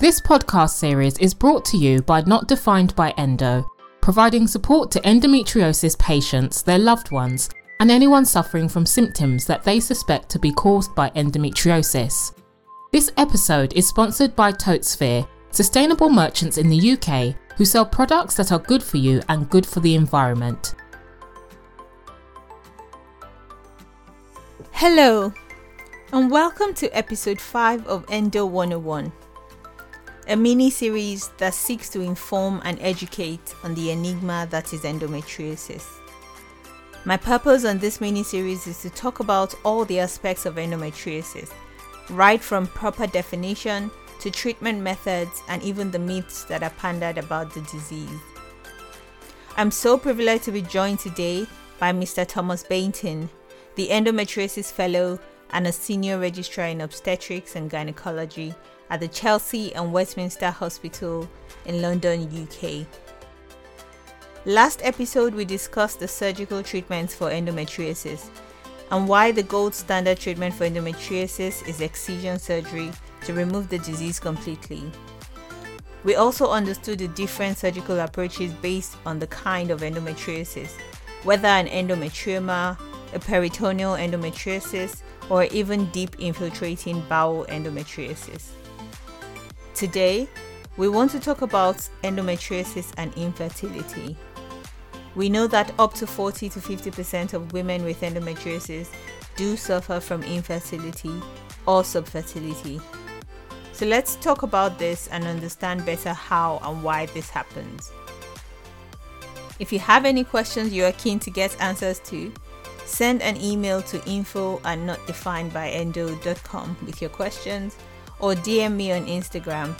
This podcast series is brought to you by Not Defined by Endo, providing support to endometriosis patients, their loved ones, and anyone suffering from symptoms that they suspect to be caused by endometriosis. This episode is sponsored by Totesphere, sustainable merchants in the UK who sell products that are good for you and good for the environment. Hello, and welcome to episode 5 of Endo 101, a mini series that seeks to inform and educate on the enigma that is endometriosis. My purpose on this mini series is to talk about all the aspects of endometriosis, right from proper definition to treatment methods and even the myths that are pandered about the disease. I'm so privileged to be joined today by Mr. Thomas Bainton, the Endometriosis Fellow and a Senior Registrar in Obstetrics and Gynecology at the Chelsea and Westminster Hospital in London, UK. Last episode, we discussed the surgical treatments for endometriosis and why the gold standard treatment for endometriosis is excision surgery to remove the disease completely. We also understood the different surgical approaches based on the kind of endometriosis, whether an endometrioma, a peritoneal endometriosis, or even deep infiltrating bowel endometriosis. Today, we want to talk about endometriosis and infertility. We know that up to 40 to 50% of women with endometriosis do suffer from infertility or subfertility. So let's talk about this and understand better how and why this happens. If you have any questions you are keen to get answers to, send an email to info at notdefinedbyendo.com with your questions or DM me on Instagram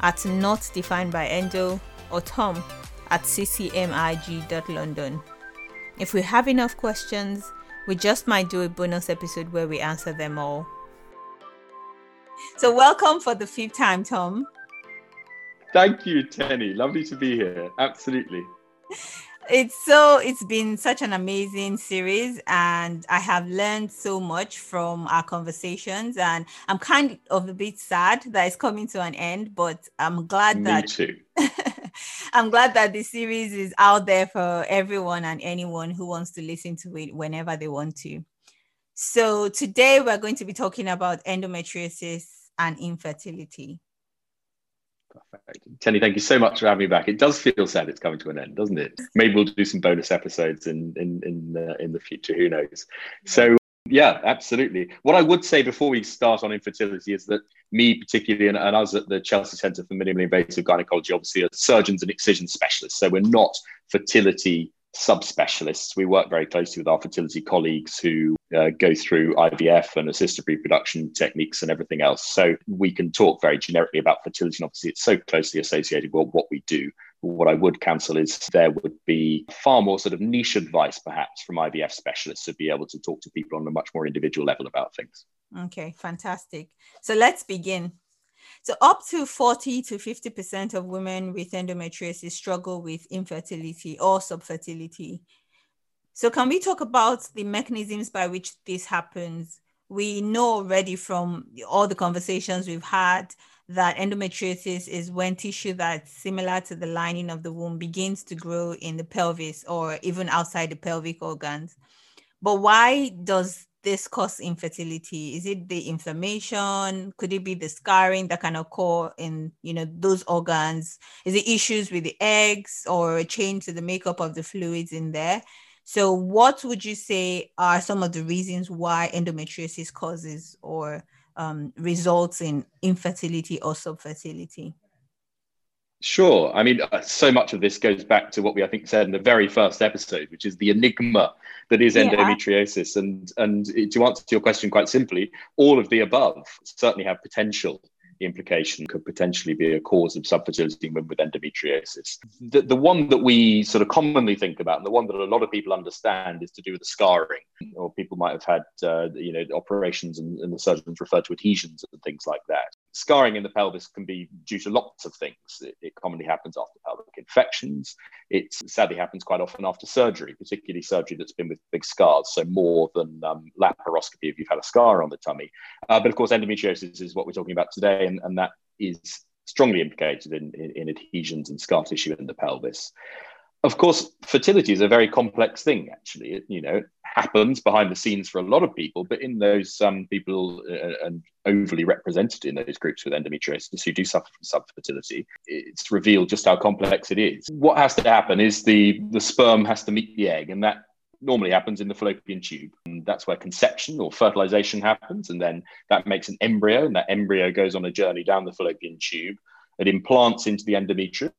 at notdefinedbyendo or Tom at ccmig.london. If we have enough questions, we just might do a bonus episode where we answer them all. So, welcome for the fifth time, Tom. Thank you, Tenny. Lovely to be here. Absolutely. It's so, it's been such an amazing series, and I have learned so much from our conversations. And I'm kind of a bit sad that it's coming to an end, but I'm glad Me that. too. I'm glad that the series is out there for everyone and anyone who wants to listen to it whenever they want to. So, today we're going to be talking about endometriosis and infertility. Perfect. Tenny, thank you so much for having me back. It does feel sad it's coming to an end, doesn't it? Maybe we'll do some bonus episodes in in in uh, in the future. Who knows? So yeah, absolutely. What I would say before we start on infertility is that me particularly and, and us at the Chelsea Centre for Minimally Invasive Gynecology obviously are surgeons and excision specialists. So we're not fertility subspecialists. We work very closely with our fertility colleagues who uh, go through IVF and assisted reproduction techniques and everything else. So we can talk very generically about fertility. And obviously, it's so closely associated with what we do. What I would counsel is there would be far more sort of niche advice, perhaps, from IVF specialists to be able to talk to people on a much more individual level about things. Okay, fantastic. So let's begin. So, up to 40 to 50% of women with endometriosis struggle with infertility or subfertility. So, can we talk about the mechanisms by which this happens? We know already from all the conversations we've had that endometriosis is when tissue that's similar to the lining of the womb begins to grow in the pelvis or even outside the pelvic organs. But why does this cause infertility? Is it the inflammation? Could it be the scarring that can occur in you know those organs? Is it issues with the eggs or a change to the makeup of the fluids in there? So, what would you say are some of the reasons why endometriosis causes or um, results in infertility or subfertility? Sure. I mean, uh, so much of this goes back to what we, I think, said in the very first episode, which is the enigma that is Yeah. endometriosis. And and to answer your question quite simply, all of the above certainly have potential implication, could potentially be a cause of subfertility in women with endometriosis. The, the one that we sort of commonly think about, and the one that a lot of people understand, is to do with the scarring. Or people might have had, uh, you know, operations and, and the surgeons refer to adhesions and things like that. Scarring in the pelvis can be due to lots of things. It, it commonly happens after pelvic infections. It sadly happens quite often after surgery, particularly surgery that's been with big scars. So more than um, laparoscopy if you've had a scar on the tummy. Uh, but of course, endometriosis is what we're talking about today, and, and that is strongly implicated in, in, in adhesions and scar tissue in the pelvis of course, fertility is a very complex thing. Actually, you know, happens behind the scenes for a lot of people, but in those um, people uh, and overly represented in those groups with endometriosis who do suffer from subfertility, it's revealed just how complex it is. What has to happen is the the sperm has to meet the egg, and that normally happens in the fallopian tube. And that's where conception or fertilization happens, and then that makes an embryo, and that embryo goes on a journey down the fallopian tube. It implants into the endometrium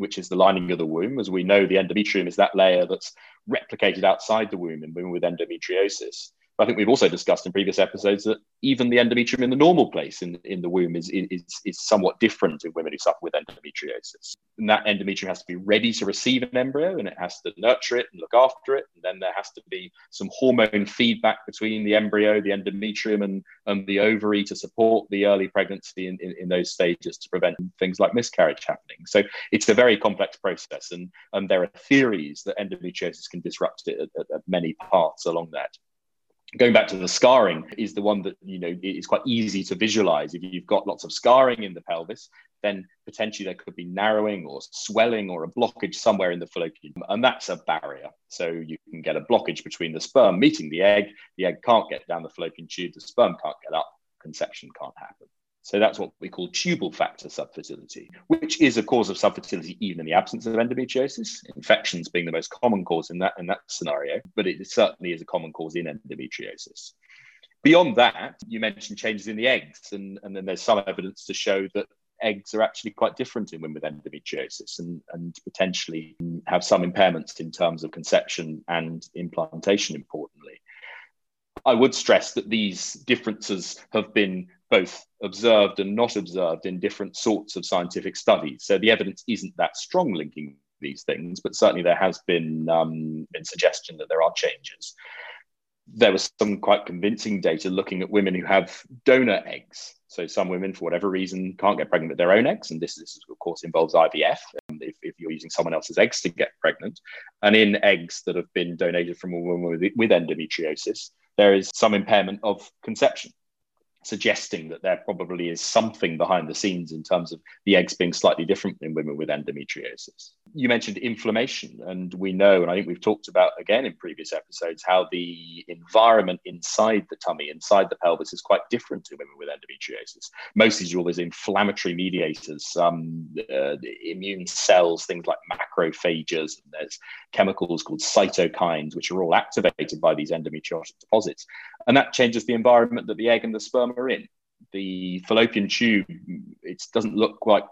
which is the lining of the womb. As we know, the endometrium is that layer that's replicated outside the womb in women with endometriosis. I think we've also discussed in previous episodes that even the endometrium in the normal place in, in the womb is, is, is somewhat different in women who suffer with endometriosis. And that endometrium has to be ready to receive an embryo and it has to nurture it and look after it. And then there has to be some hormone feedback between the embryo, the endometrium, and, and the ovary to support the early pregnancy in, in, in those stages to prevent things like miscarriage happening. So it's a very complex process. And, and there are theories that endometriosis can disrupt it at, at, at many parts along that going back to the scarring is the one that you know is quite easy to visualize. If you've got lots of scarring in the pelvis then potentially there could be narrowing or swelling or a blockage somewhere in the fallopian tube, and that's a barrier. So you can get a blockage between the sperm meeting the egg. The egg can't get down the fallopian tube. The sperm can't get up. Conception can't happen so that's what we call tubal factor subfertility, which is a cause of subfertility even in the absence of endometriosis, infections being the most common cause in that, in that scenario, but it certainly is a common cause in endometriosis. Beyond that, you mentioned changes in the eggs, and, and then there's some evidence to show that eggs are actually quite different in women with endometriosis and, and potentially have some impairments in terms of conception and implantation, importantly. I would stress that these differences have been both observed and not observed in different sorts of scientific studies. So the evidence isn't that strong linking these things, but certainly there has been, um, been suggestion that there are changes. There was some quite convincing data looking at women who have donor eggs. So some women, for whatever reason, can't get pregnant with their own eggs, and this, this of course involves IVF. If, if, you're using someone else's eggs to get pregnant, and in eggs that have been donated from a woman with, with endometriosis, there is some impairment of conception suggesting that there probably is something behind the scenes in terms of the eggs being slightly different in women with endometriosis. You mentioned inflammation, and we know, and I think we've talked about again in previous episodes, how the environment inside the tummy, inside the pelvis, is quite different to women with endometriosis. Mostly due to those inflammatory mediators, um, uh, immune cells, things like macrophages, and there's chemicals called cytokines, which are all activated by these endometriotic deposits. And that changes the environment that the egg and the sperm are in. The fallopian tube, it doesn't look quite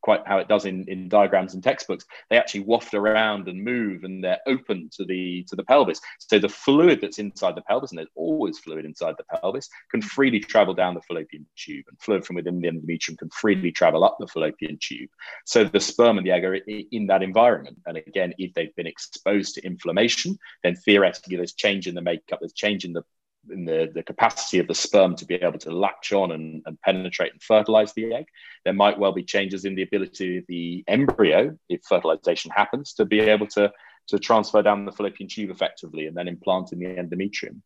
quite how it does in, in diagrams and textbooks they actually waft around and move and they're open to the to the pelvis. So the fluid that's inside the pelvis and there's always fluid inside the pelvis can freely travel down the fallopian tube and fluid from within the endometrium can freely travel up the fallopian tube. So the sperm and the egg are in that environment. And again if they've been exposed to inflammation then theoretically there's change in the makeup there's change in the in the, the capacity of the sperm to be able to latch on and, and penetrate and fertilize the egg. There might well be changes in the ability of the embryo, if fertilization happens, to be able to, to transfer down the fallopian tube effectively and then implant in the endometrium.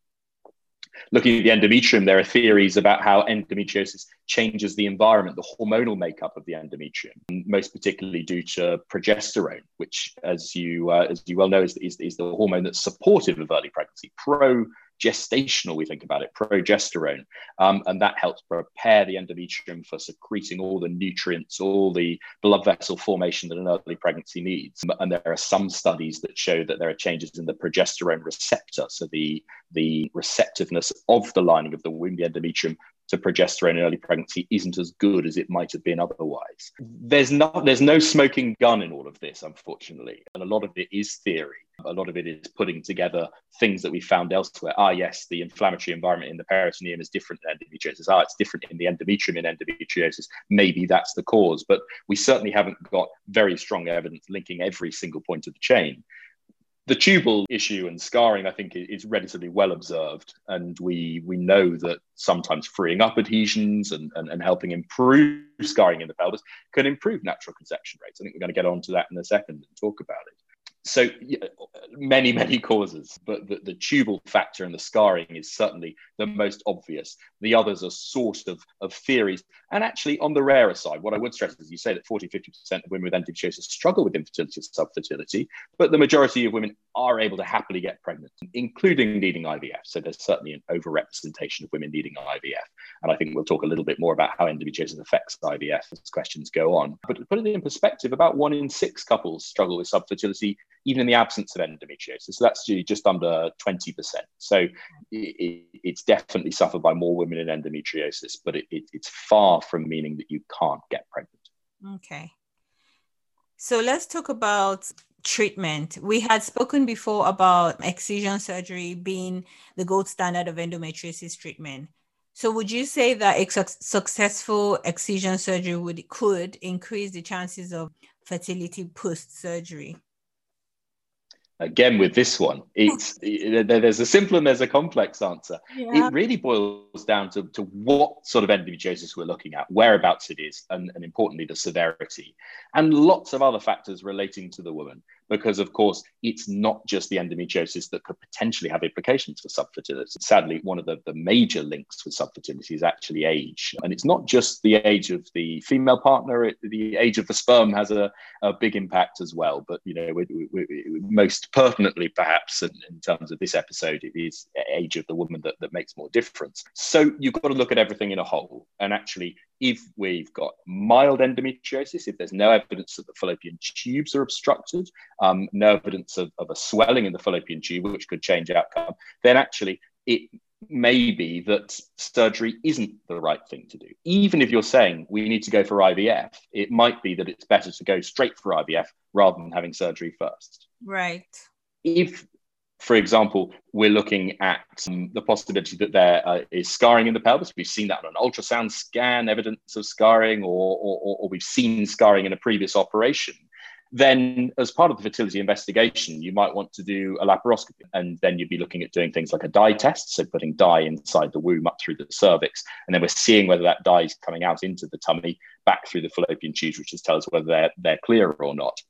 Looking at the endometrium, there are theories about how endometriosis changes the environment, the hormonal makeup of the endometrium, most particularly due to progesterone, which, as you uh, as you well know, is, is, is the hormone that's supportive of early pregnancy, pro gestational, we think about it, progesterone. Um, and that helps prepare the endometrium for secreting all the nutrients, all the blood vessel formation that an early pregnancy needs. And there are some studies that show that there are changes in the progesterone receptor. So the, the receptiveness of the lining of the womb, the endometrium, to progesterone in early pregnancy isn't as good as it might have been otherwise. There's not there's no smoking gun in all of this, unfortunately, and a lot of it is theory. A lot of it is putting together things that we found elsewhere. Ah, yes, the inflammatory environment in the peritoneum is different than endometriosis. Ah, it's different in the endometrium in endometriosis. Maybe that's the cause, but we certainly haven't got very strong evidence linking every single point of the chain the tubal issue and scarring, I think, is relatively well observed, and we we know that sometimes freeing up adhesions and, and, and helping improve scarring in the pelvis can improve natural conception rates. I think we're going to get onto that in a second and talk about it. So many many causes but the, the, tubal factor and the scarring is certainly the most obvious. The others are sort of of theories. And actually on the rarer side what i would stress is you say that 40 50% of women with endometriosis struggle with infertility or subfertility but the majority of women are able to happily get pregnant including needing ivf so there's certainly an overrepresentation of women needing ivf and i think we'll talk a little bit more about how endometriosis affects ivf as questions go on but to put it in perspective about one in six couples struggle with subfertility even in the absence of endometriosis. So that's just under 20%. So it, it's definitely suffered by more women in endometriosis, but it, it, it's far from meaning that you can't get pregnant. Okay. So let's talk about treatment. We had spoken before about excision surgery being the gold standard of endometriosis treatment. So would you say that a su- successful excision surgery would could increase the chances of fertility post surgery? Again with this one it's there's a simple and there's a complex answer yeah. it really boils down to, to what sort of endometriosis we're looking at whereabouts it is and, and importantly the severity and lots of other factors relating to the woman because, of course, it's not just the endometriosis that could potentially have implications for subfertility. Sadly, one of the, the major links with subfertility is actually age. And it's not just the age of the female partner, it, the age of the sperm has a, a big impact as well. But, you know, we, we, we, most pertinently, perhaps, in, in, terms of this episode, it is age of the woman that, that makes more difference. So you've got to look at everything in a whole. And actually, if we've got mild endometriosis, if there's no evidence that the fallopian tubes are obstructed, um, no evidence of, of a swelling in the fallopian tube, which could change outcome, then actually it may be that surgery isn't the right thing to do. Even if you're saying we need to go for IVF, it might be that it's better to go straight for IVF rather than having surgery first. Right. If for example, we're looking at um, the possibility that there uh, is scarring in the pelvis. We've seen that on an ultrasound scan, evidence of scarring, or, or, or, we've seen scarring in a previous operation. Then, as part of the fertility investigation, you might want to do a laparoscopy. And then you'd be looking at doing things like a dye test, so putting dye inside the womb up through the cervix. And then we're seeing whether that dye is coming out into the tummy, back through the fallopian tubes, which tells us whether they're, they're clear or not.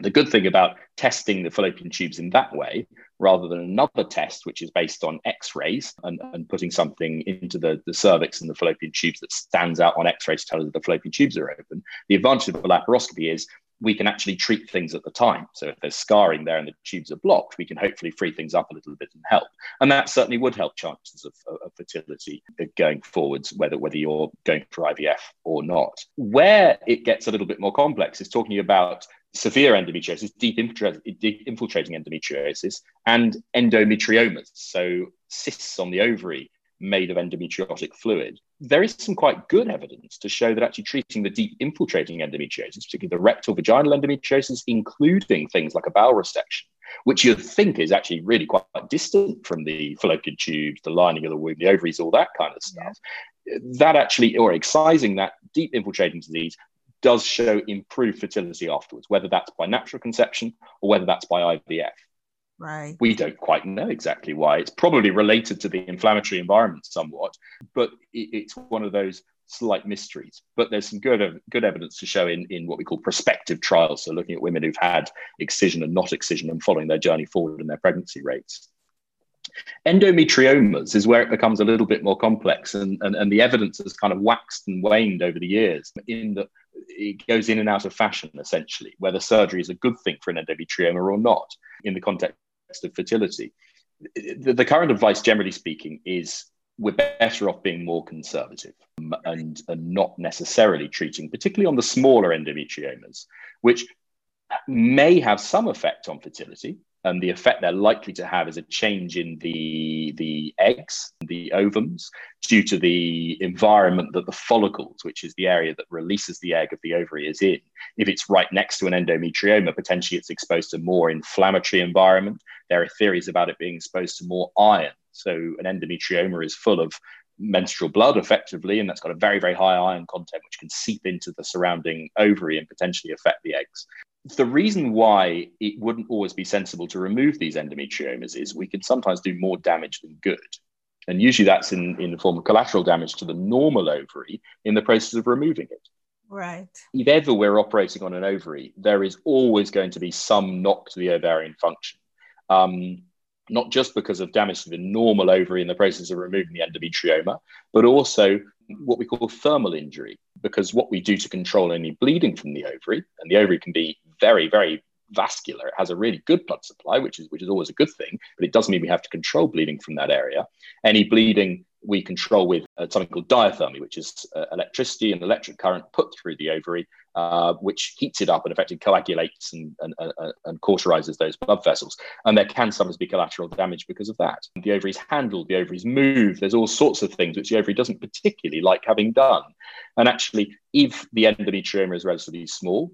The good thing about testing the fallopian tubes in that way, rather than another test, which is based on x rays and, and putting something into the, the cervix and the fallopian tubes that stands out on x rays to tell us that the fallopian tubes are open, the advantage of a laparoscopy is we can actually treat things at the time. So if there's scarring there and the tubes are blocked, we can hopefully free things up a little bit and help. And that certainly would help chances of, of fertility going forwards, whether whether you're going for IVF or not. Where it gets a little bit more complex is talking about severe endometriosis, deep, infiltrating endometriosis, and endometriomas, so cysts on the ovary made of endometriotic fluid. There is some quite good evidence to show that actually treating the deep infiltrating endometriosis, particularly the rectal vaginal endometriosis, including things like a bowel resection, which you'd think is actually really quite distant from the fallopian tubes, the lining of the womb, the ovaries, all that kind of stuff. Yeah. That actually, or excising that deep infiltrating disease, does show improved fertility afterwards, whether that's by natural conception or whether that's by IVF. Right. We don't quite know exactly why. It's probably related to the inflammatory environment somewhat, but it's one of those slight mysteries. But there's some good good evidence to show in, in what we call prospective trials. So looking at women who've had excision and not excision and following their journey forward and their pregnancy rates. Endometriomas is where it becomes a little bit more complex, and, and, and the evidence has kind of waxed and waned over the years in that it goes in and out of fashion, essentially, whether surgery is a good thing for an endometrioma or not in the context of fertility. The, the current advice, generally speaking, is we're better off being more conservative um, and, and not necessarily treating, particularly on the smaller endometriomas, which may have some effect on fertility, and the effect they're likely to have is a change in the the eggs, the ovums, due to the environment that the follicles, which is the area that releases the egg of the ovary, is in. If it's right next to an endometrioma, potentially it's exposed to more inflammatory environment. There are theories about it being exposed to more iron. So an endometrioma is full of menstrual blood effectively, and that's got a very, very high iron content, which can seep into the surrounding ovary and potentially affect the eggs the reason why it wouldn't always be sensible to remove these endometriomas is we can sometimes do more damage than good. And usually that's in, in the form of collateral damage to the normal ovary in the process of removing it. Right. If ever we're operating on an ovary, there is always going to be some knock to the ovarian function. Um, not just because of damage to the normal ovary in the process of removing the endometrioma, but also what we call thermal injury, because what we do to control any bleeding from the ovary, and the ovary can be very, very vascular. It has a really good blood supply, which is which is always a good thing, but it doesn't mean we have to control bleeding from that area. Any bleeding we control with uh, something called diathermy, which is uh, electricity and electric current put through the ovary, uh, which heats it up and effectively coagulates and, and, and, cauterizes those blood vessels. And there can sometimes be collateral damage because of that. The ovaries handled, the ovaries move. There's all sorts of things which the ovary doesn't particularly like having done. And actually, if the endometrioma is relatively small,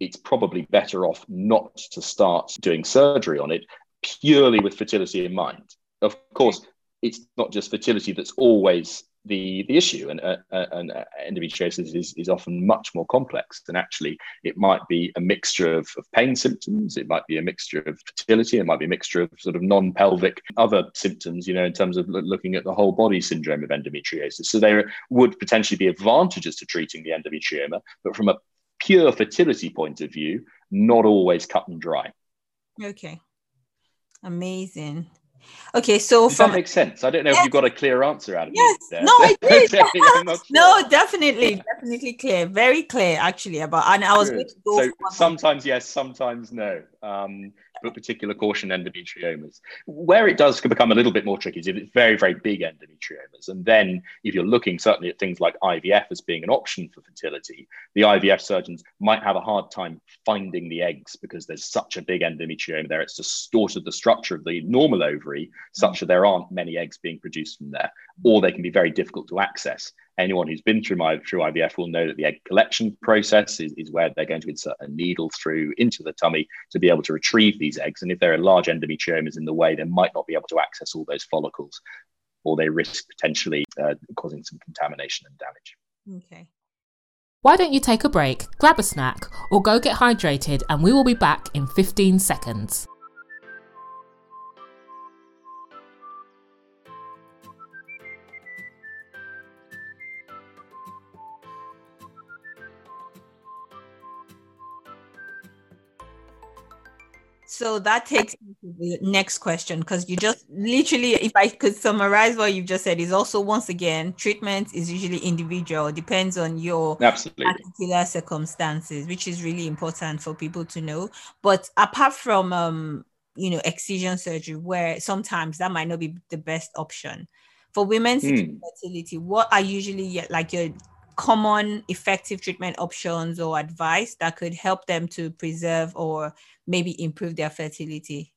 it's probably better off not to start doing surgery on it purely with fertility in mind. Of course, it's not just fertility that's always the, the issue, and, uh, uh, and uh, endometriosis is, is often much more complex. And actually, it might be a mixture of, of pain symptoms, it might be a mixture of fertility, it might be a mixture of sort of non pelvic other symptoms, you know, in terms of looking at the whole body syndrome of endometriosis. So there would potentially be advantages to treating the endometrioma, but from a pure fertility point of view, not always cut and dry. Okay. Amazing. Okay, so Does from that makes sense. I don't know yes. if you got a clear answer out of yes. me. No, I did. sure. no, definitely, definitely clear. Very clear, actually. About and I was going to go. So sometimes yes, sometimes no. Um, but particular caution endometriomas. Where it does become a little bit more tricky is if it's very, very big endometriomas. And then if you're looking certainly at things like IVF as being an option for fertility, the IVF surgeons might have a hard time finding the eggs because there's such a big endometrioma there. It's distorted the structure of the normal ovary such that there aren't many eggs being produced from there, or they can be very difficult to access anyone who's been through my through IVF will know that the egg collection process is, is where they're going to insert a needle through into the tummy to be able to retrieve these eggs. And if there are large endometriomas in the way, they might not be able to access all those follicles, or they risk potentially uh, causing some contamination and damage. Okay. Why don't you take a break, grab a snack, or go get hydrated, and we will be back in 15 seconds. So that takes me to the next question because you just literally, if I could summarize what you've just said, is also once again, treatment is usually individual, depends on your Absolutely. particular circumstances, which is really important for people to know. But apart from um, you know, excision surgery, where sometimes that might not be the best option. For women's hmm. fertility, what are usually like your common effective treatment options or advice that could help them to preserve or maybe improve their fertility?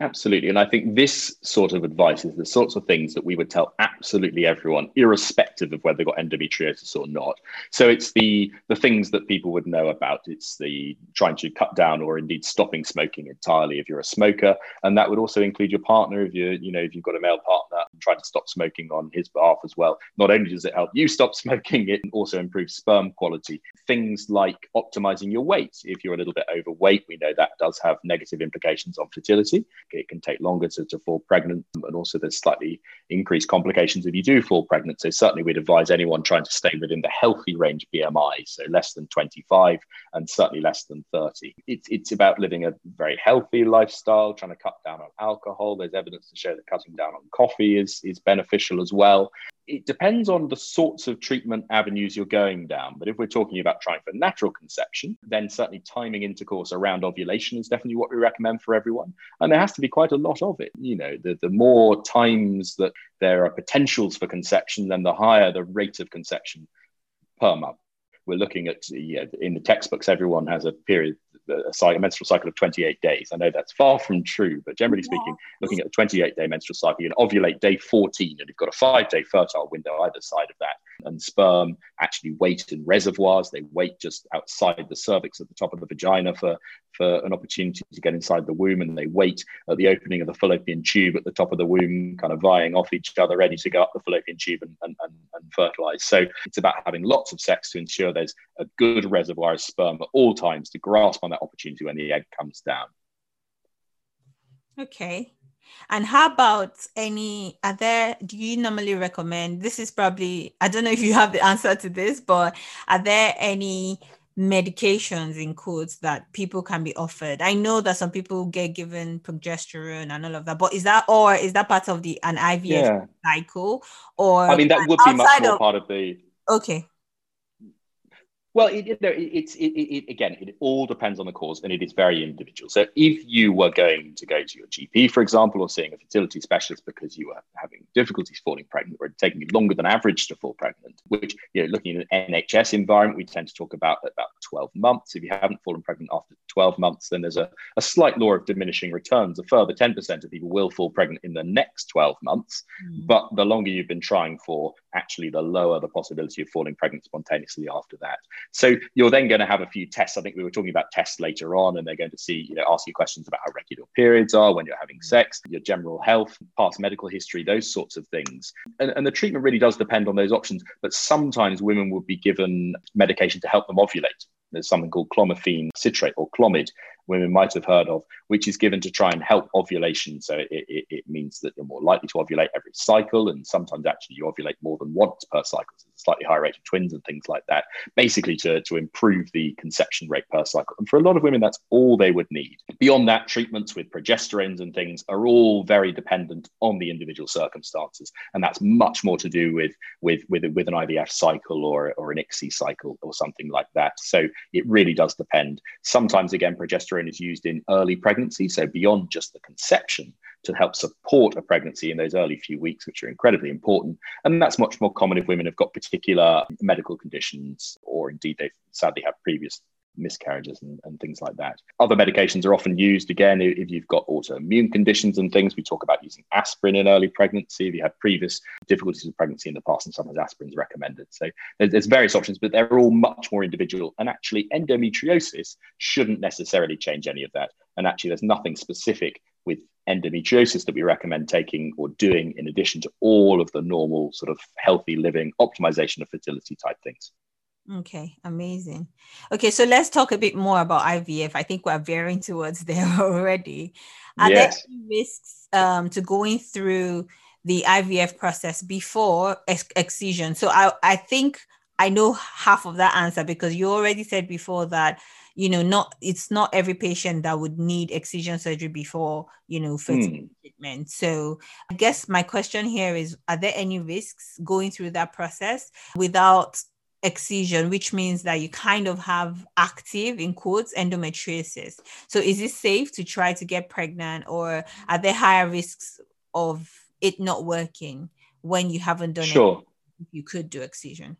Absolutely. And I think this sort of advice is the sorts of things that we would tell absolutely everyone, irrespective of whether they've got endometriosis or not. So it's the the things that people would know about. It's the trying to cut down or indeed stopping smoking entirely if you're a smoker. And that would also include your partner if you you know, if you've got a male partner, and trying to stop smoking on his behalf as well. Not only does it help you stop smoking, it also improves sperm quality. Things like optimizing your weight. If you're a little bit overweight, we know that does have negative implications on fertility it can take longer to, to fall pregnant. And also, there's slightly increased complications if you do fall pregnant. So, certainly, we'd advise anyone trying to stay within the healthy range BMI, so less than 25 and certainly less than 30. It's, it's about living a very healthy lifestyle, trying to cut down on alcohol. There's evidence to show that cutting down on coffee is, is beneficial as well it depends on the sorts of treatment avenues you're going down. But if we're talking about trying for natural conception, then certainly timing intercourse around ovulation is definitely what we recommend for everyone. And there has to be quite a lot of it. You know, the, the more times that there are potentials for conception, then the higher the rate of conception per month. We're looking at, yeah, in the textbooks, everyone has a period a, cycle, a menstrual cycle of 28 days. I know that's far from true, but generally speaking, looking at the 28 day menstrual cycle, you can ovulate day 14 and you've got a five day fertile window either side of that. And sperm actually wait in reservoirs. They wait just outside the cervix at the top of the vagina for, for an opportunity to get inside the womb. And they wait at the opening of the fallopian tube at the top of the womb, kind of vying off each other, ready to go up the fallopian tube and, and, and, and fertilize. So it's about having lots of sex to ensure there's a good reservoir of sperm at all times to grasp on that opportunity when the egg comes down. Okay. And how about any, are there, do you normally recommend? This is probably, I don't know if you have the answer to this, but are there any medications in quotes that people can be offered? I know that some people get given progesterone and all of that, but is that, or is that part of the, an IVF yeah. cycle? Or, I mean, that would be much more of, part of the, okay well, it, it, it's it, it, again, it all depends on the cause, and it is very individual. So, if you were going to go to your GP, for example, or seeing a fertility specialist because you were having difficulties falling pregnant, or taking longer than average to fall pregnant, which you know, looking at an NHS environment, we tend to talk about about 12 months. If you haven't fallen pregnant after 12 months, then there's a, a slight law of diminishing returns. A further 10% of people will fall pregnant in the next 12 months, mm. but the longer you've been trying for, actually, the lower the possibility of falling pregnant spontaneously after that. So you're then going to have a few tests. I think we were talking about tests later on, and they're going to see, you know, ask you questions about how regular periods are, when you're having sex, your general health, past medical history, those sorts of things. And, and the treatment really does depend on those options. But sometimes women would be given medication to help them ovulate. There's something called clomiphene citrate or Clomid, women might have heard of, which is given to try and help ovulation. So it, it, it, means that you're more likely to ovulate every cycle, and sometimes actually you ovulate more than once per cycle. So it's a slightly higher rate of twins and things like that, basically to, to improve the conception rate per cycle. And for a lot of women, that's all they would need. Beyond that, treatments with progesterones and things are all very dependent on the individual circumstances. And that's much more to do with, with, with, with an IVF cycle or, or an ICSI cycle or something like that. So it really does depend. Sometimes, again, progesterone progesterone is used in early pregnancy, so beyond just the conception, to help support a pregnancy in those early few weeks, which are incredibly important. And that's much more common if women have got particular medical conditions or indeed they've sadly have previous miscarriages and, and things like that. Other medications are often used again if you've got autoimmune conditions and things. We talk about using aspirin in early pregnancy. If you had previous difficulties with pregnancy in the past, and sometimes aspirin is recommended. So there's, there's various options, but they're all much more individual. And actually, endometriosis shouldn't necessarily change any of that. And actually, there's nothing specific with endometriosis that we recommend taking or doing in addition to all of the normal sort of healthy living optimization of fertility type things. Okay, amazing. Okay, so let's talk a bit more about IVF. I think we're veering towards there already. Are yes. there risks um, to going through the IVF process before ex- excision? So I, I think I know half of that answer because you already said before that you know not it's not every patient that would need excision surgery before you know fertility mm. treatment so i guess my question here is are there any risks going through that process without excision, which means that you kind of have active, in quotes, endometriosis. So is it safe to try to get pregnant or are there higher risks of it not working when you haven't done it? sure. it? You could do excision.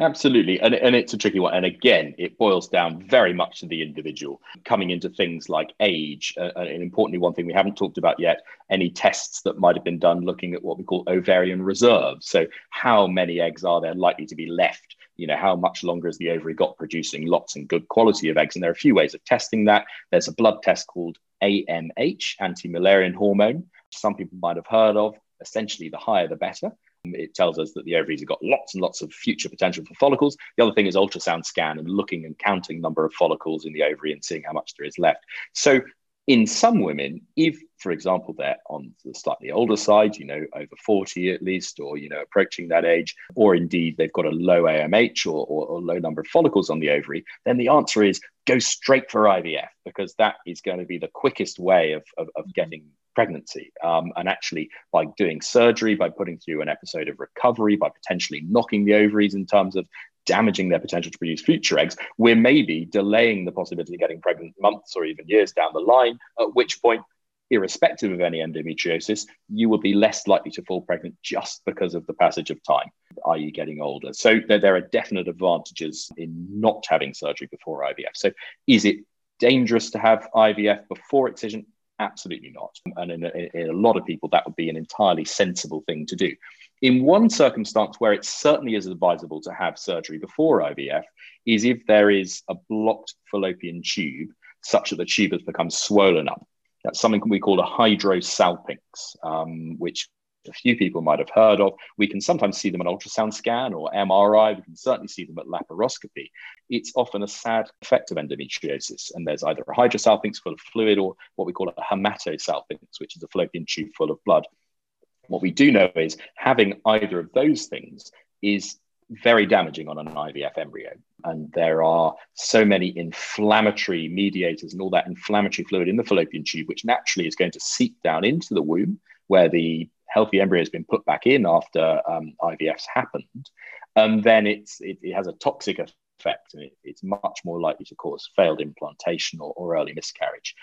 Absolutely. And, and it's a tricky one. And again, it boils down very much to the individual, coming into things like age. Uh, and importantly, one thing we haven't talked about yet any tests that might have been done looking at what we call ovarian reserve. So, how many eggs are there likely to be left? You know, how much longer has the ovary got producing lots and good quality of eggs? And there are a few ways of testing that. There's a blood test called AMH, anti Mullerian hormone, some people might have heard of. Essentially, the higher the better. It tells us that the ovaries have got lots and lots of future potential for follicles. The other thing is ultrasound scan and looking and counting number of follicles in the ovary and seeing how much there is left. So in some women, if, for example, they're on the slightly older side, you know, over 40 at least, or, you know, approaching that age, or indeed they've got a low AMH or, or, or low number of follicles on the ovary, then the answer is go straight for IVF because that is going to be the quickest way of, of, of mm-hmm. getting pregnancy. Um, and actually, by doing surgery, by putting through an episode of recovery, by potentially knocking the ovaries in terms of damaging their potential to produce future eggs, we're maybe delaying the possibility of getting pregnant months or even years down the line, at which point, irrespective of any endometriosis, you will be less likely to fall pregnant just because of the passage of time, i.e., getting older. So there, there are definite advantages in not having surgery before IVF. So is it dangerous to have IVF before excision? Absolutely not. And in a, in a, lot of people, that would be an entirely sensible thing to do. In one circumstance where it certainly is advisable to have surgery before IVF is if there is a blocked fallopian tube such that the tube has become swollen up. That's something we call a hydrosalpinx, um, which a few people might have heard of. We can sometimes see them on ultrasound scan or MRI. We can certainly see them at laparoscopy. It's often a sad effect of endometriosis, and there's either a hydrosalpinx full of fluid or what we call a hematosalpinx, which is a fallopian tube full of blood. What we do know is having either of those things is very damaging on an IVF embryo. And there are so many inflammatory mediators and all that inflammatory fluid in the fallopian tube, which naturally is going to seep down into the womb where the healthy embryo has been put back in after um, IVF's happened. And then it's, it, it has a toxic effect and it, it's much more likely to cause failed implantation or, or early miscarriage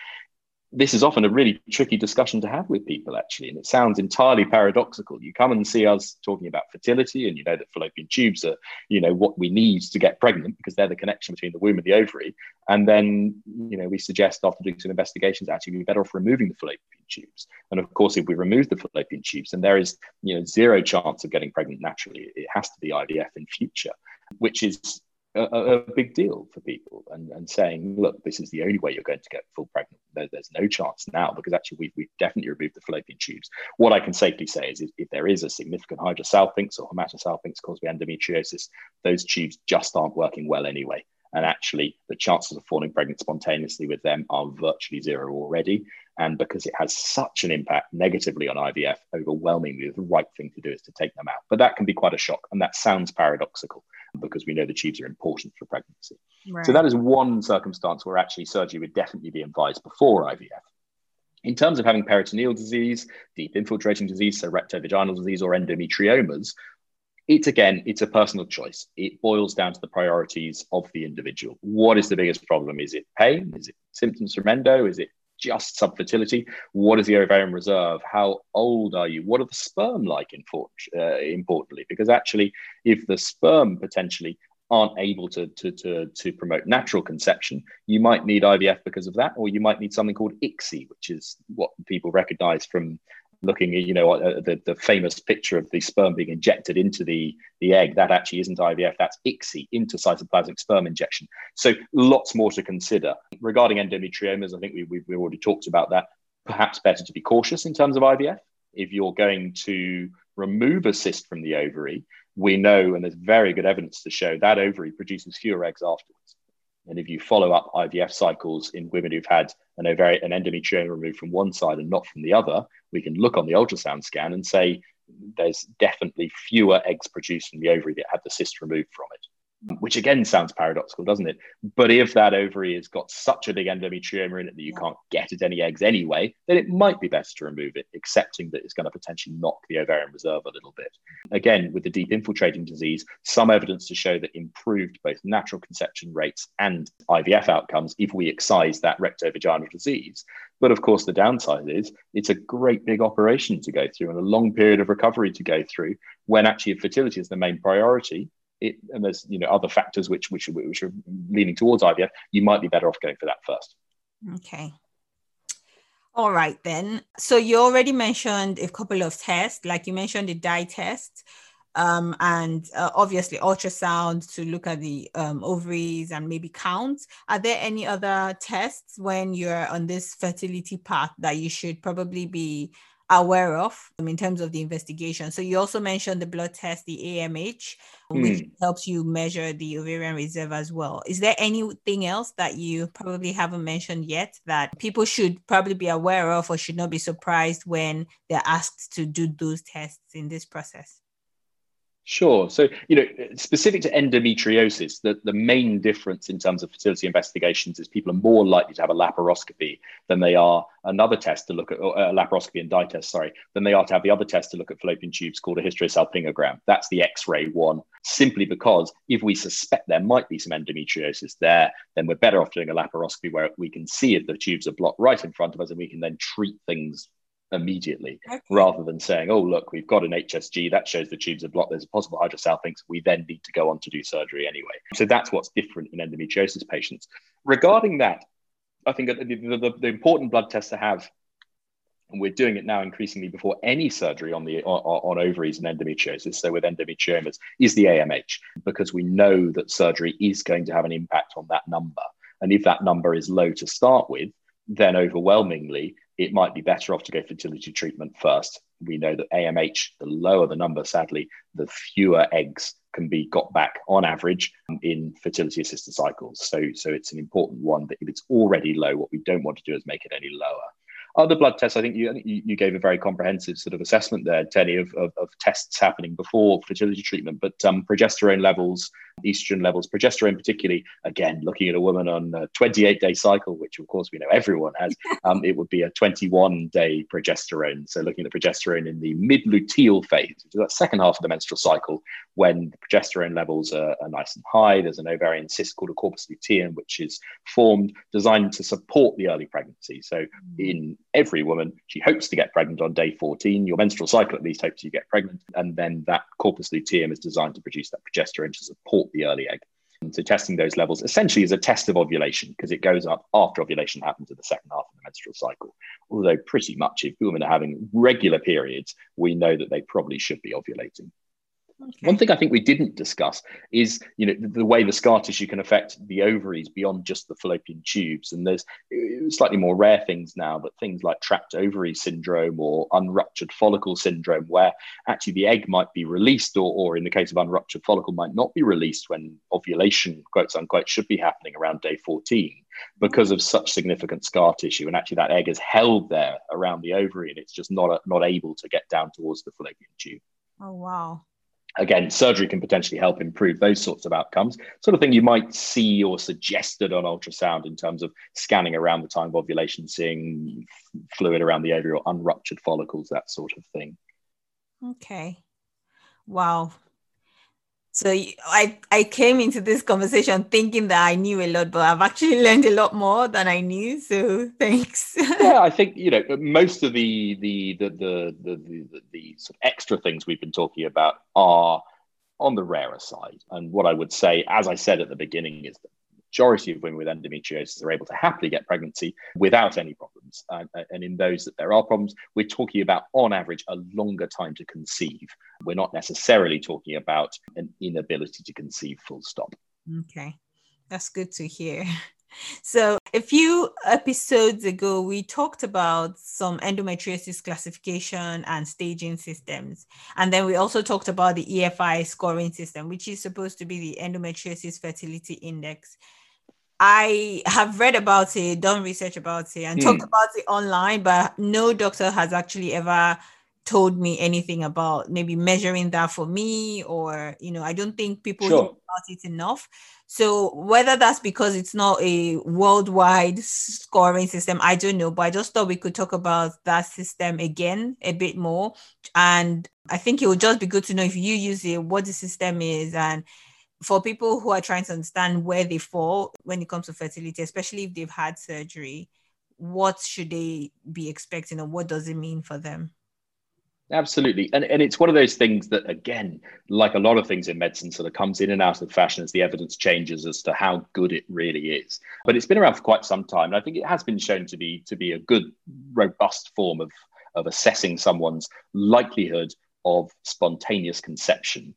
this is often a really tricky discussion to have with people, actually. And it sounds entirely paradoxical. You come and see us talking about fertility, and you know that fallopian tubes are, you know, what we need to get pregnant because they're the connection between the womb and the ovary. And then, you know, we suggest after doing some investigations, actually, we'd be better off removing the fallopian tubes. And of course, if we remove the fallopian tubes, then there is, you know, zero chance of getting pregnant naturally. It has to be IVF in future, which is a, a, big deal for people and, and saying, look, this is the only way you're going to get full pregnant. There, there's no chance now because actually we've, we've definitely removed the fallopian tubes. What I can safely say is if, if there is a significant hydrosalpinx or hematosalpinx caused by endometriosis, those tubes just aren't working well anyway. And actually, the chances of falling pregnant spontaneously with them are virtually zero already. And because it has such an impact negatively on IVF, overwhelmingly, the right thing to do is to take them out. But that can be quite a shock. And that sounds paradoxical because we know the tubes are important for pregnancy. Right. So that is one circumstance where actually surgery would definitely be advised before IVF. In terms of having peritoneal disease, deep infiltrating disease, so rectovaginal disease or endometriomas, it's again, it's a personal choice. It boils down to the priorities of the individual. What is the biggest problem? Is it pain? Is it symptoms from endo? Is it just subfertility? What is the ovarian reserve? How old are you? What are the sperm like, uh, importantly? Because actually, if the sperm potentially aren't able to, to, to, to promote natural conception, you might need IVF because of that, or you might need something called ICSI, which is what people recognize from looking at you know the, the famous picture of the sperm being injected into the the egg that actually isn't ivf that's ICSI intracytoplasmic sperm injection. So lots more to consider. Regarding endometriomas i think we, we've, we've already talked about that. Perhaps better to be cautious in terms of ivf if you're going to remove a cyst from the ovary we know and there's very good evidence to show that ovary produces fewer eggs afterwards and if you follow up IVF cycles in women who've had an ovarian an endometrioma removed from one side and not from the other, we can look on the ultrasound scan and say there's definitely fewer eggs produced from the ovary that had the cyst removed from it which again sounds paradoxical, doesn't it? But if that ovary has got such a big endometrioma in it that you can't get at any eggs anyway, then it might be best to remove it, accepting that it's going to potentially knock the ovarian reserve a little bit. Again, with the deep infiltrating disease, some evidence to show that improved both natural conception rates and IVF outcomes if we excise that rectovaginal disease. But of course, the downside is it's a great big operation to go through and a long period of recovery to go through when actually fertility is the main priority it, and there's you know other factors which which which are leaning towards IVF, you might be better off going for that first. Okay. All right then. So you already mentioned a couple of tests, like you mentioned the dye test, um, and uh, obviously ultrasound to look at the um, ovaries and maybe count. Are there any other tests when you're on this fertility path that you should probably be aware of in terms of the investigation. So you also mentioned the blood test, the AMH, mm. which helps you measure the ovarian reserve as well. Is there anything else that you probably haven't mentioned yet that people should probably be aware of or should not be surprised when they're asked to do those tests in this process? Sure. So, you know, specific to endometriosis, the, the main difference in terms of fertility investigations is people are more likely to have a laparoscopy than they are another test to look at, a uh, laparoscopy and dye test, sorry, than they are to have the other test to look at fallopian tubes called a hysterosalpingogram. That's the X ray one, simply because if we suspect there might be some endometriosis there, then we're better off doing a laparoscopy where we can see if the tubes are blocked right in front of us and we can then treat things immediately okay. rather than saying, oh, look, we've got an HSG that shows the tubes are blocked. There's a possible hydrosalpinx. We then need to go on to do surgery anyway. So that's what's different in endometriosis patients. Regarding that, I think the, the, the important blood test to have, and we're doing it now increasingly before any surgery on the on, on ovaries and endometriosis. So with endometriomas, is the AMH because we know that surgery is going to have an impact on that number. And if that number is low to start with, then overwhelmingly it might be better off to go fertility treatment first we know that AMH, the lower the number, sadly, the fewer eggs can be got back on average um, in fertility assisted cycles. So, so it's an important one that if it's already low, what we don't want to do is make it any lower. Other blood tests, I think you, I think you, gave a very comprehensive sort of assessment there, Tenny, of, of, of tests happening before fertility treatment. But um, progesterone levels, estrogen levels, progesterone particularly, again, looking at a woman on a 28 day cycle, which of course we know everyone has, um, it would be a 21 day progesterone. So looking at the progesterone in the mid luteal phase, which is that second half of the menstrual cycle, when the progesterone levels are, are nice and high, there's an ovarian cyst called a corpus luteum, which is formed, designed to support the early pregnancy. So in every woman. She hopes to get pregnant on day 14. Your menstrual cycle at least hopes you get pregnant. And then that corpus luteum is designed to produce that progesterone to support the early egg. And so testing those levels essentially is a test of ovulation because it goes up after ovulation happens in the second half of the menstrual cycle. Although pretty much if women are having regular periods, we know that they probably should be ovulating. Okay. One thing I think we didn't discuss is, you know, the, the, way the scar tissue can affect the ovaries beyond just the fallopian tubes. And there's slightly more rare things now, but things like trapped ovary syndrome or unruptured follicle syndrome, where actually the egg might be released, or, or in the case of unruptured follicle, might not be released when ovulation, quotes unquote, should be happening around day 14 because of such significant scar tissue. And actually, that egg is held there around the ovary, and it's just not not able to get down towards the fallopian tube. Oh wow! Again, surgery can potentially help improve those sorts of outcomes. Sort of thing you might see or suggested on ultrasound in terms of scanning around the time of ovulation, seeing fluid around the ovary or unruptured follicles, that sort of thing. Okay. Wow. So I I came into this conversation thinking that I knew a lot, but I've actually learned a lot more than I knew. So thanks. yeah, I think you know most of the the the the the, the, the sort of extra things we've been talking about are on the rarer side. And what I would say, as I said at the beginning, is that majority of women with endometriosis are able to happily get pregnancy without any problems. Uh, and in those that there are problems, we're talking about, on average, a longer time to conceive. We're not necessarily talking about an inability to conceive, full stop. Okay, that's good to hear. So, a few episodes ago, we talked about some endometriosis classification and staging systems. And then we also talked about the EFI scoring system, which is supposed to be the endometriosis fertility index. I have read about it, done research about it, and mm. talked about it online, but no doctor has actually ever told me anything about maybe measuring that for me, or you know, I don't think people sure. about it enough. So whether that's because it's not a worldwide scoring system, I don't know. But I just thought we could talk about that system again a bit more. And I think it would just be good to know if you use it, what the system is, and for people who are trying to understand where they fall when it comes to fertility, especially if they've had surgery, what should they be expecting or what does it mean for them? Absolutely. And, and it's one of those things that, again, like a lot of things in medicine, sort of comes in and out of fashion as the evidence changes as to how good it really is. But it's been around for quite some time. And I think it has been shown to be to be a good, robust form of, of assessing someone's likelihood of spontaneous conception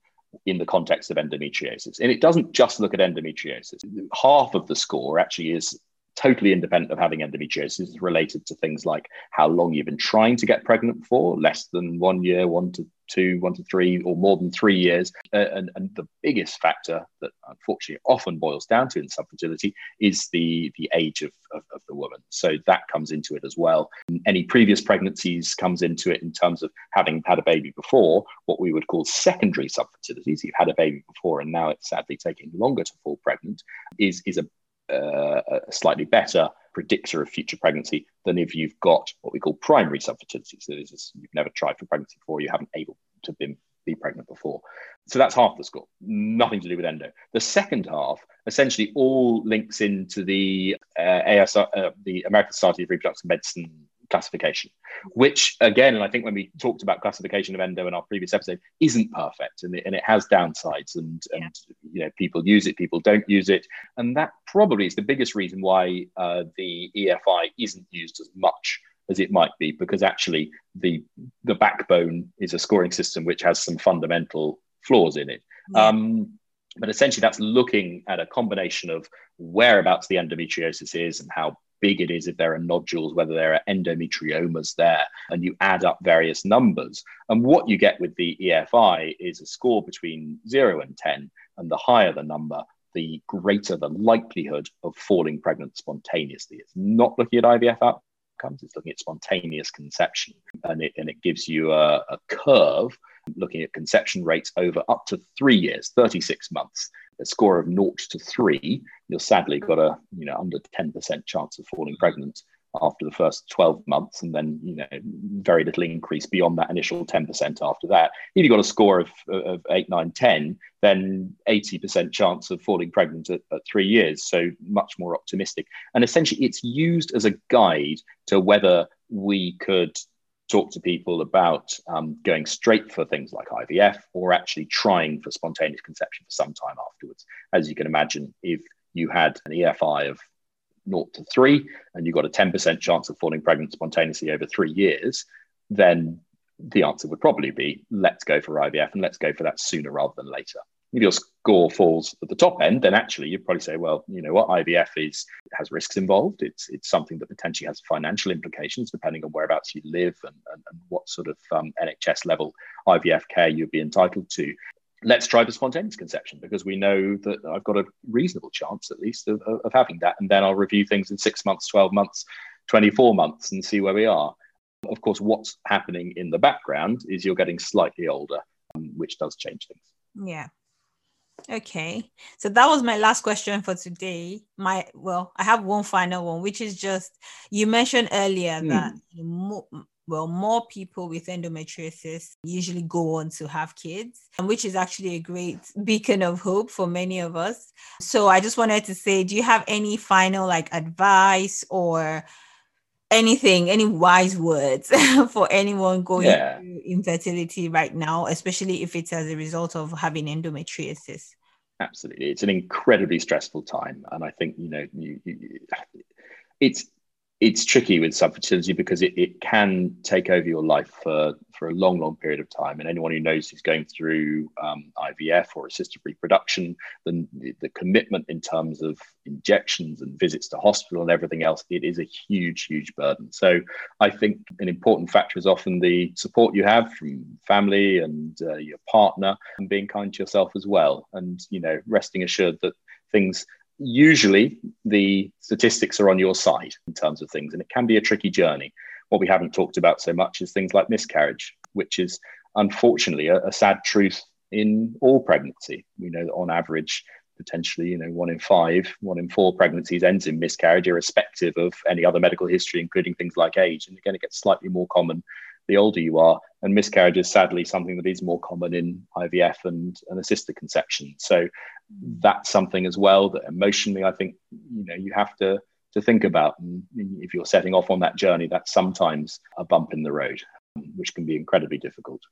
in the context of endometriosis. And it doesn't just look at endometriosis. Half of the score actually is totally independent of having endometriosis is related to things like how long you've been trying to get pregnant for less than one year one to two one to three or more than three years. Uh, and, and the biggest factor that unfortunately often boils down to in subfertility is the the age of, of, of the woman. So that comes into it as well. Any previous pregnancies comes into it in terms of having had a baby before what we would call secondary subfertility so you've had a baby before and now it's sadly taking longer to fall pregnant is is a uh, a slightly better predictor of future pregnancy than if you've got what we call primary subfertility. So this is you've never tried for pregnancy before, you haven't able to be, pregnant before. So that's half the score, nothing to do with endo. The second half essentially all links into the uh, ASR, uh, the American Society of Reproductive Medicine classification, which again, and I think when we talked about classification of endo in our previous episode, isn't perfect and it, and it has downsides and, and you know people use it, people don't use it, and that probably is the biggest reason why uh, the EFI isn't used as much as it might be because actually the the backbone is a scoring system which has some fundamental flaws in it. Yeah. Um, but essentially, that's looking at a combination of whereabouts the endometriosis is and how big it is if there are nodules, whether there are endometriomas there, and you add up various numbers. And what you get with the EFI is a score between zero and 10, and the higher the number, the greater the likelihood of falling pregnant spontaneously. It's not looking at IVF outcomes, it's looking at spontaneous conception. And it, and it gives you a, a curve looking at conception rates over up to three years, 36 months. A score of naught to three, you've sadly got a you know under 10% chance of falling pregnant after the first 12 months and then you know very little increase beyond that initial 10% after that. If you've got a score of, of 8 9 10 then 80% chance of falling pregnant at, at three years. So much more optimistic. And essentially it's used as a guide to whether we could talk to people about um, going straight for things like IVF or actually trying for spontaneous conception for some time afterwards. As you can imagine, if you had an EFI of 0 to 3 and you got a 10% chance of falling pregnant spontaneously over three years, then the answer would probably be let's go for IVF and let's go for that sooner rather than later. If your score falls at the top end, then actually you'd probably say, well, you know what, IVF is has risks involved. It's it's something that potentially has financial implications depending on whereabouts you live and, and, and what sort of um, NHS level IVF care you'd be entitled to let's try the spontaneous conception because we know that I've got a reasonable chance, at least, of, of, having that. And then I'll review things in six months, 12 months, 24 months and see where we are. Of course, what's happening in the background is you're getting slightly older, um, which does change things. Yeah. Okay. So that was my last question for today. My well, I have one final one, which is just you mentioned earlier mm. that well, more people with endometriosis usually go on to have kids, which is actually a great beacon of hope for many of us. So I just wanted to say, do you have any final like advice or anything, any wise words for anyone going yeah. through infertility right now, especially if it's as a result of having endometriosis? Absolutely, it's an incredibly stressful time, and I think you know you, you, it's it's tricky with subfertility because it, it can take over your life for, for a long, long period of time. And anyone who knows who's going through um, IVF or assisted reproduction, then the, the, commitment in terms of injections and visits to hospital and everything else, it is a huge, huge burden. So I think an important factor is often the support you have from family and uh, your partner and being kind to yourself as well. And, you know, resting assured that things usually the statistics are on your side in terms of things, and it can be a tricky journey. What we haven't talked about so much is things like miscarriage, which is unfortunately a, a sad truth in all pregnancy. We know that on average, potentially, you know, one in five, one in four pregnancies ends in miscarriage, irrespective of any other medical history, including things like age. And again, it gets slightly more common the older you are. And miscarriage is sadly something that is more common in IVF and, and assisted conception. So that's something as well that emotionally, I think, you know, you have to to think about. And if you're setting off on that journey, that's sometimes a bump in the road, which can be incredibly difficult.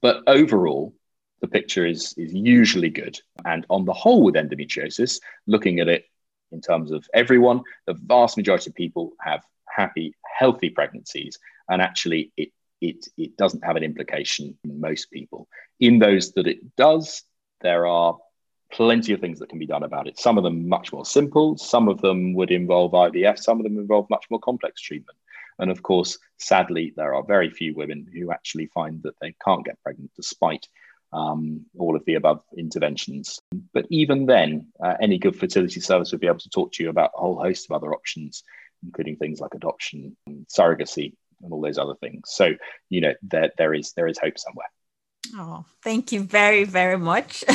But overall, the picture is, is usually good. And on the whole, with endometriosis, looking at it in terms of everyone, the vast majority of people have happy, healthy pregnancies and actually it it it doesn't have an implication in most people. In those that it does, there are plenty of things that can be done about it. Some of them much more simple, some of them would involve IVF, some of them involve much more complex treatment. And of course, sadly, there are very few women who actually find that they can't get pregnant despite um, all of the above interventions. But even then, uh, any good fertility service would be able to talk to you about a whole host of other options, including things like adoption, surrogacy, and all those other things. So, you know, there there is there is hope somewhere. Oh, thank you very, very much.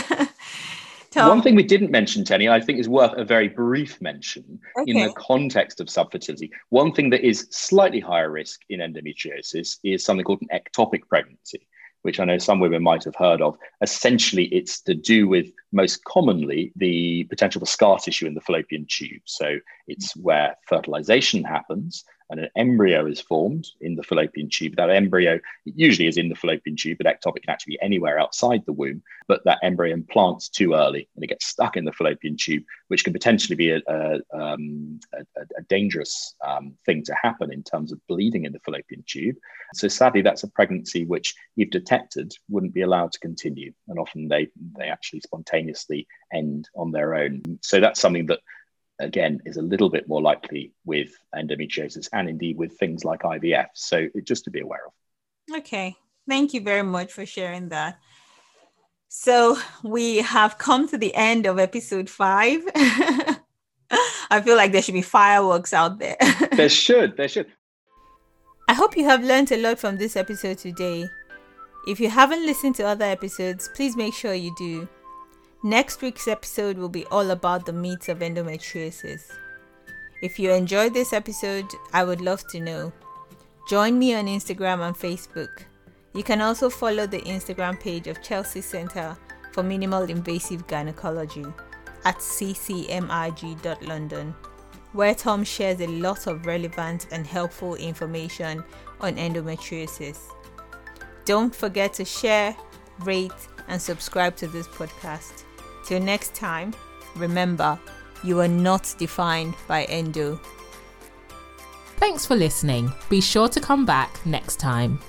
One thing we didn't mention, Tenny, I think is worth a very brief mention okay. in the context of subfertility. One thing that is slightly higher risk in endometriosis is something called an ectopic pregnancy which I know some women might have heard of. Essentially, it's to do with most commonly the potential for scar tissue in the fallopian tube. So it's where fertilization happens and an embryo is formed in the fallopian tube. That embryo usually is in the fallopian tube, but ectopic can actually be anywhere outside the womb. But that embryo implants too early and it gets stuck in the fallopian tube, which can potentially be a, a, um, a, a dangerous um, thing to happen in terms of bleeding in the fallopian tube. So sadly, that's a pregnancy which, if detected, wouldn't be allowed to continue, and often they they actually spontaneously end on their own. So that's something that again, is a little bit more likely with endometriosis and indeed with things like IVF. So just to be aware of. Okay. Thank you very much for sharing that. So we have come to the end of episode five. I feel like there should be fireworks out there. there should. There should. I hope you have learned a lot from this episode today. If you haven't listened to other episodes, please make sure you do. Next week's episode will be all about the myths of endometriosis. If you enjoyed this episode, I would love to know. Join me on Instagram and Facebook. You can also follow the Instagram page of Chelsea Center for Minimal Invasive Gynecology at ccmig.london, where Tom shares a lot of relevant and helpful information on endometriosis. Don't forget to share, rate, and subscribe to this podcast. Till next time, remember, you are not defined by endo. Thanks for listening. Be sure to come back next time.